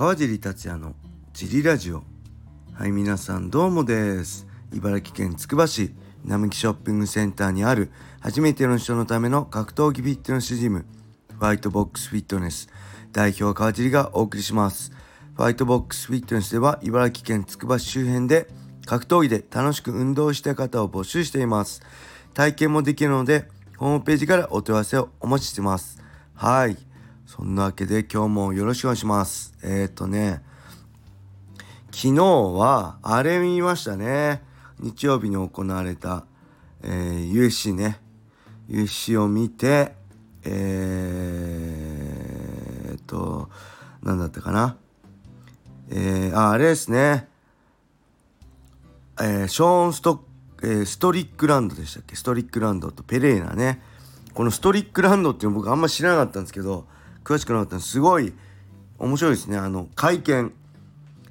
川尻達也のジリラジオ。はい皆さんどうもです。茨城県つくば市並木ショッピングセンターにある初めての人のための格闘技フィットネスジムファイトボックスフィットネス。代表川尻がお送りします。ファイトボックスフィットネスでは茨城県つくば市周辺で格闘技で楽しく運動した方を募集しています。体験もできるのでホームページからお問い合わせをお待ちしてます。はい。そんなわけで今日もよろしくお願いします。えっ、ー、とね昨日はあれ見ましたね。日曜日に行われた、えー、USC ね。USC を見てえー、っと何だったかな。えー、ああれですね。えー、ショーンストえー、ストリックランドでしたっけ？ストリックランドとペレーナね。このストリックランドっていうの僕あんま知らなかったんですけど詳しくなかったんですごい面白いですね。あの会見。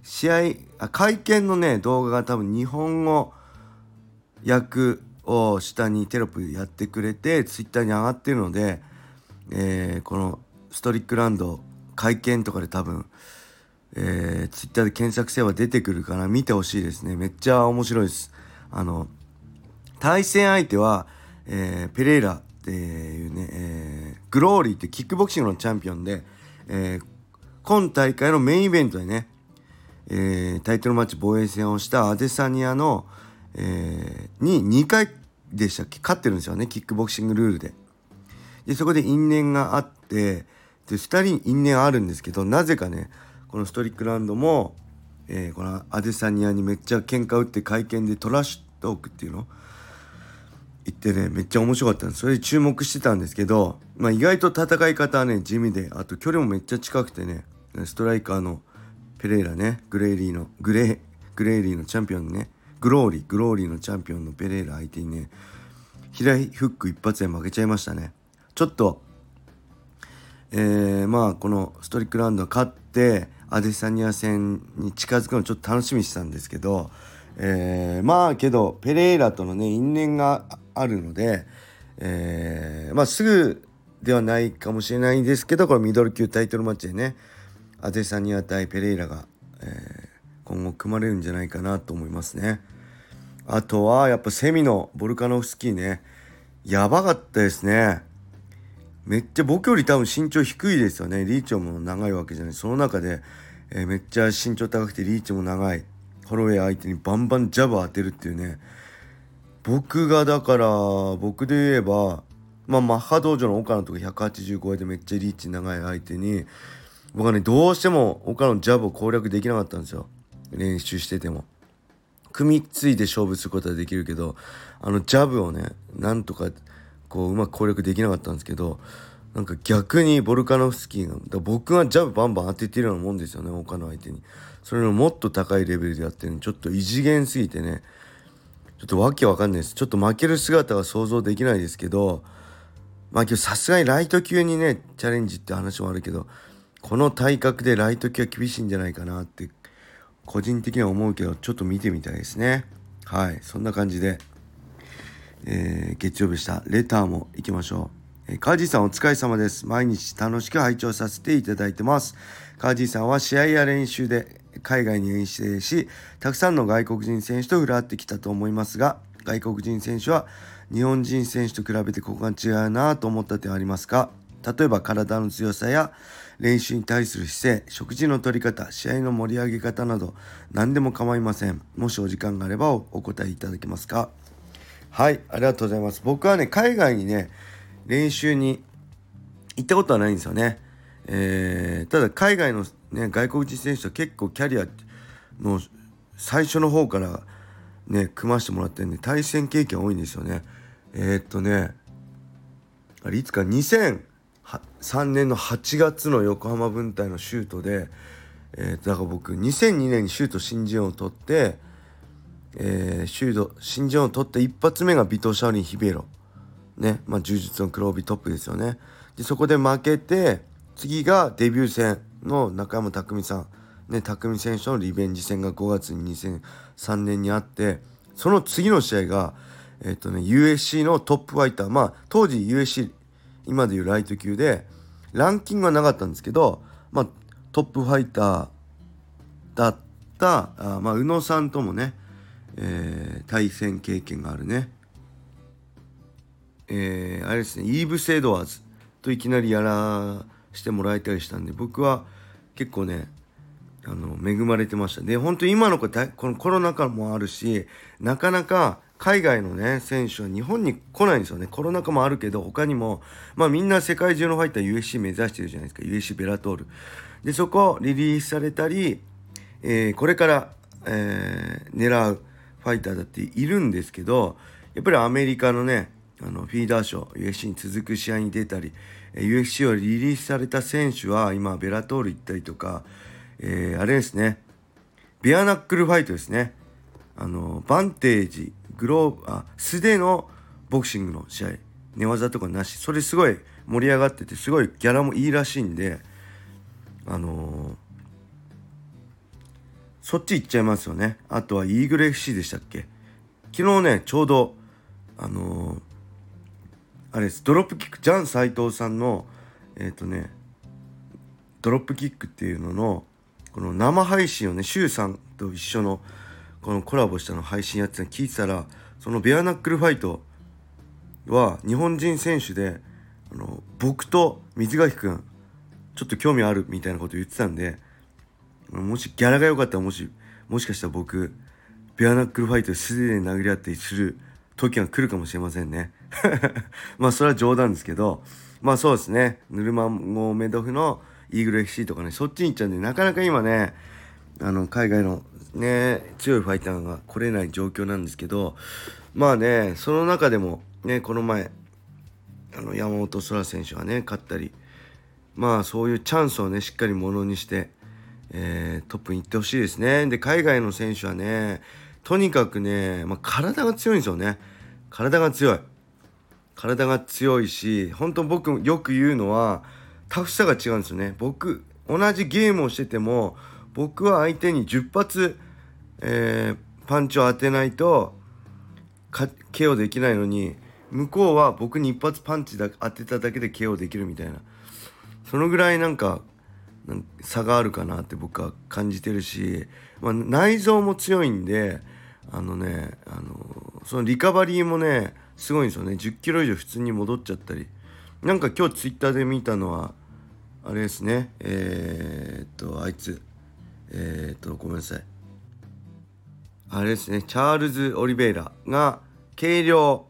試合あ会見のね動画が多分日本語役を下にテロップやってくれてツイッターに上がってるので、えー、このストリックランド会見とかで多分、えー、ツイッターで検索すれば出てくるから見てほしいですね。めっちゃ面白いです。あの対戦相手は、えー、ペレイラっていうね、えー、グローリーってキックボクシングのチャンピオンで、えー、今大会のメインイベントでね、えー、タイトルマッチ防衛戦をしたアデサニアの、えー、に2回でしたっけ勝ってるんですよねキックボクシングルールで。でそこで因縁があってで2人に因縁あるんですけどなぜかねこのストリックランドも、えー、このアデサニアにめっちゃ喧嘩打って会見でトラッシュトークっていうの言ってねめっちゃ面白かったんです。それで注目してたんですけど、まあ、意外と戦い方はね地味であと距離もめっちゃ近くてねストライカーのペレイラねグレイリーのグレーグレイリーのチャンピオンねグローリーグローリーのチャンピオンのペレイラ相手にね左フック一発で負けちゃいましたね。ちょっとえー、まあこのストリックランド勝ってアデサニア戦に近づくのちょっと楽しみにしてたんですけど、えー、まあけどペレイラとのね因縁があるので、えー、まあすぐではないかもしれないんですけどこれミドル級タイトルマッチでねアデサニア対ペレイラが、えー、今後組まれるんじゃないかなと思いますね。あとはやっぱセミのボルカノフスキーねやばかったですね。めっちゃ僕より多分身長低いですよねリーチョも長いわけじゃないその中で、えー、めっちゃ身長高くてリーチも長いホロウェイ相手にバンバンジャブ当てるっていうね僕がだから僕で言えばまあマッハ道場の岡野とか180超えでめっちゃリーチ長い相手に僕はねどうしても岡野のジャブを攻略できなかったんですよ練習してても。組みついて勝負することはできるけどあのジャブをねなんとかこううまく攻略できなかったんですけどなんか逆にボルカノフスキーが僕がジャブバンバン当ててるようなもんですよね他の相手にそれのもっと高いレベルでやってるのちょっと異次元すぎてねちょっとわけわかんないです。ちょっと負ける姿は想像できないですけどまあ今日さすがにライト級にねチャレンジって話もあるけどこの体格でライト級は厳しいんじゃないかなって個人的には思うけどちょっと見てみたいですね。はい。そんな感じで、えー、月曜日した。レターも行きましょう、えー、カージーさんお疲れ様です。毎日楽しく拝聴させていただいてます。カージーさんは試合や練習で海外に遠征したくさんの外国人選手と触れ合ってきたと思いますが外国人選手は日本人選手と比べてここが違うなと思った点はありますか？例えば体の強さや練習に対する姿勢食事の取り方試合の盛り上げ方など何でも構いません。もしお時間があればお答えいただけますか？はいありがとうございます。僕はね海外にね練習に行ったことはないんですよね。えー、ただ海外の、ね、外国人選手は結構キャリアの最初の方からね組ましてもらってんで対戦経験多いんですよね。えー、っとねあれいつか2003年の8月の横浜分隊のシュートで、えー、だから僕2002年にシュート新人王を取って、えー、シュート新人王を取って一発目がビト・シャーリン・ヒベロ。ねまあ柔術の黒帯トップですよね。でそこで負けて次がデビュー戦の中山匠さん。ね匠選手のリベンジ戦が5月に2003年にあってその次の試合がえっ、とね USC のトップファイター。まあ当時 USC 今でいうライト級でランキングはなかったんですけど、まあ、トップファイターたったあ、まあ、宇野さんともね、えー、対戦経験があるね、えー、あれですねイーブス・エドワーズといきなりやらしてもらえたりしたんで僕は結構ねあの恵まれてました。で本当今の子このコロナ禍もあるしなかなか海外のね選手は日本に来ないんですよね。コロナ禍もあるけど他にもまあみんな世界中のファイター USC 目指してるじゃないですか。USC ベラトール。でそこリリースされたり、えー、これから、えー、狙うファイターだっているんですけどやっぱりアメリカのねあのフィーダー賞 USC に続く試合に出たり UFC をリリースされた選手は今ベラトール行ったりとか、えー、あれですね。ベアナックルファイトですね。あのバンテージグローブあ素手のボクシングの試合寝技とかなしそれすごい盛り上がっててすごいギャラもいいらしいんであのー、そっち行っちゃいますよね。あとはイーグル FC でしたっけ？昨日ねちょうどあのー、あれです。ドロップキックジャン斎藤さんのえっ、ー、とねドロップキックっていうののこの生配信をね周さんと一緒のこのコラボしたの配信やってたの聞いてたらそのベアナックルファイトは日本人選手であの僕と水垣君ちょっと興味あるみたいなこと言ってたんでもしギャラが良かったらもしもしかしたら僕ベアナックルファイトで素手で殴り合ったりする時が来るかもしれませんね。まあそれは冗談ですけどまあそうですね。ヌルマンゴメドフのイーグル FC とかねそっちに行っちゃうんでなかなか今ねあの海外のね強いファイターが来れない状況なんですけどまあねその中でもねこの前あの山本空選手がね勝ったりまあそういうチャンスをねしっかりものにして、えー、トップに行ってほしいですね。で海外の選手はねとにかくね、まあ、体が強いんですよね。体が強い。体が強いし本当僕よく言うのはタフさが違うんですよね。僕同じゲームをしてても僕は相手に10発、えー、パンチを当てないと KO できないのに向こうは僕に一発パンチだ当てただけで KO できるみたいな。そのぐらいなんか差があるかなって僕は感じてるし、まあ、内臓も強いんであのねあのそのリカバリーもねすごいんですよね。1 0キロ以上普通に戻っちゃったり。なんか今日ツイッターで見たのはあれですね。えー、っとあいつ。えー、っとごめんなさい。あれですね。チャールズ・オリベイラが軽量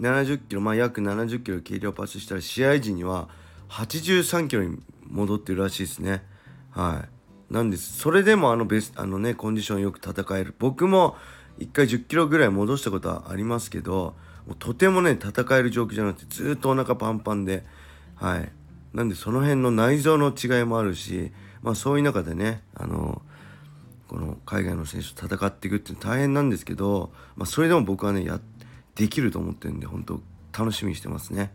70キロまあ約70キロ軽量パスしたら試合時には83キロに戻ってるらしいですね。はい。なんです。それでもあのベスあのねコンディションよく戦える。僕も1回10キロぐらい戻したことはありますけどもうとてもね戦える状況じゃなくてずっとお腹パンパンではい。なんでその辺の内臓の違いもあるしまあそういう中でねあのこの海外の選手と戦っていくって大変なんですけど、まあ、それでも僕はねやできると思ってるんで本当楽しみにしてますね。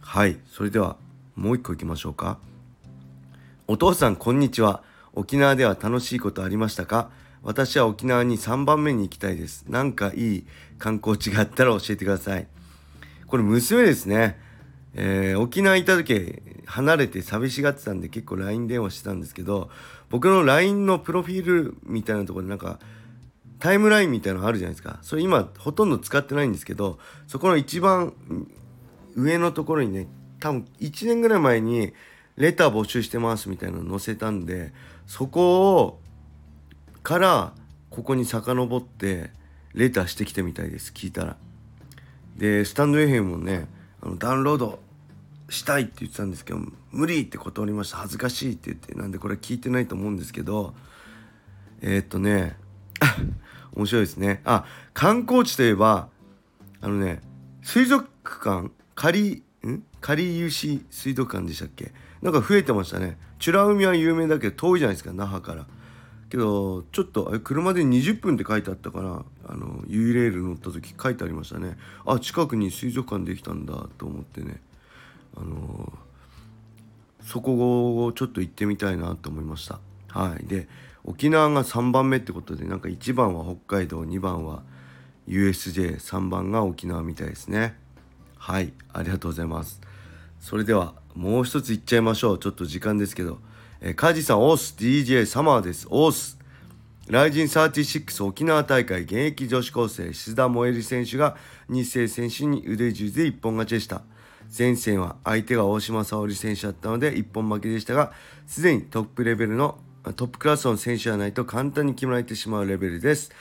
はい。それではもう一個いきましょうか。お父さんこんにちは。沖縄では楽しいことありましたか？私は沖縄に3番目に行きたいです。なんかいい観光地があったら教えてください。これ娘ですね。えー、沖縄行った時離れて寂しがってたんで結構 LINE 電話してたんですけど僕の LINE のプロフィールみたいなところでなんかタイムラインみたいなのあるじゃないですか。それ今ほとんど使ってないんですけどそこの一番上のところにね多分1年ぐらい前にレター募集してますみたいなの載せたんでそこをからここに遡ってレターしてきてみたいです聞いたら。でスタンド FM もねあのダウンロードしたいって言ってたんですけど無理って断りました。恥ずかしいって言ってなんでこれ聞いてないと思うんですけどえー、っとね 面白いですね。あ観光地といえばあのね水族館仮ん？仮有志水族館でしたっけ？なんか増えてましたね。美ら海は有名だけど遠いじゃないですか那覇から。けどちょっとあれ車で20分って書いてあったからあの U レール乗った時書いてありましたね。あ近くに水族館できたんだと思ってね。あのそこをちょっと行ってみたいなと思いました。はい。で沖縄が3番目ってことでなんか1番は北海道2番は USJ3 番が沖縄みたいですね。はいありがとうございますそれではもう一ついっちゃいましょうちょっと時間ですけどえー、カジさん、オース、DJ サマーです。オース。ライジン36沖縄大会現役女子高生、須田萌衣選手が日清選手に腕十で一本勝ちでした。前線は相手が大島沙織選手だったので一本負けでしたが、すでにトップレベルのトップクラスの選手じゃないと簡単に決められてしまうレベルです。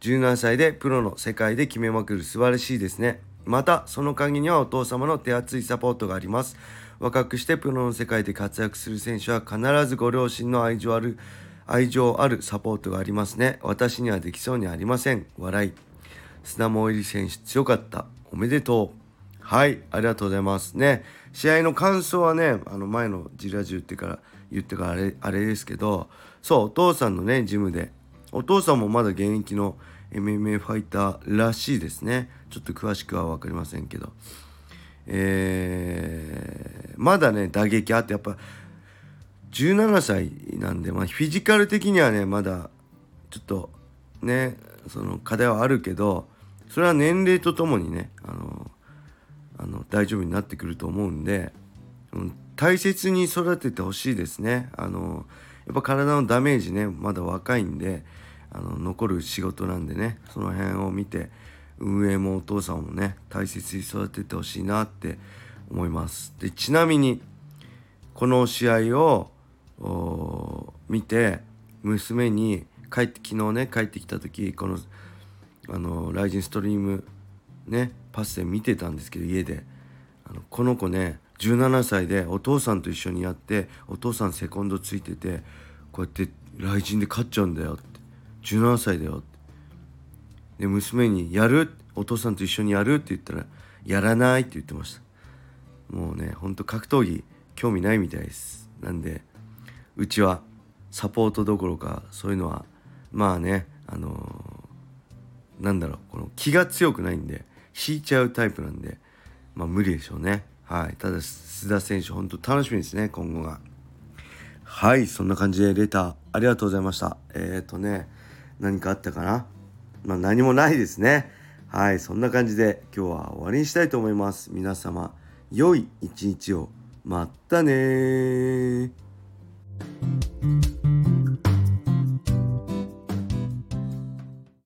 17歳でプロの世界で決めまくる素晴らしいですね。また、その陰にはお父様の手厚いサポートがあります。若くしてプロの世界で活躍する選手は必ずご両親の愛情ある、愛情あるサポートがありますね。私にはできそうにありません。笑い。砂も入り選手強かった。おめでとう。はい、ありがとうございますね。試合の感想はね、あの前のジラジュってから言ってからあれ、あれですけど、そう、お父さんのね、ジムで、お父さんもまだ現役の MMA ファイターらしいですね。ちょっと詳しくは分かりませんけど。えー、まだね、打撃あって、やっぱ、17歳なんで、まあ、フィジカル的にはね、まだ、ちょっと、ね、その課題はあるけど、それは年齢とともにね、あの、あの大丈夫になってくると思うんで、うん、大切に育ててほしいですね。あの、やっぱ体のダメージね、まだ若いんで、あの残る仕事なんでねその辺を見て運営もお父さんもね大切に育ててほしいなって思います。でちなみにこの試合を見て娘に帰って昨日ね帰ってきた時このあのライジンストリームねパスで見てたんですけど家で。あのこの子ね17歳でお父さんと一緒にやってお父さんセコンドついててこうやってライジンで勝っちゃうんだよって。17歳だよって。で娘に「やる？お父さんと一緒にやる?」って言ったら「やらない」って言ってました。もうねほんと格闘技興味ないみたいです。なんでうちはサポートどころかそういうのはまあねあのー、なんだろうこの気が強くないんで引いちゃうタイプなんでまあ無理でしょうね。はい。ただ須田選手本当楽しみですね今後が。はいそんな感じでレターありがとうございました。えっ、ー、とね何かあったかな？まあ何もないですね。はい、そんな感じで今日は終わりにしたいと思います。皆様、良い一日を。まったね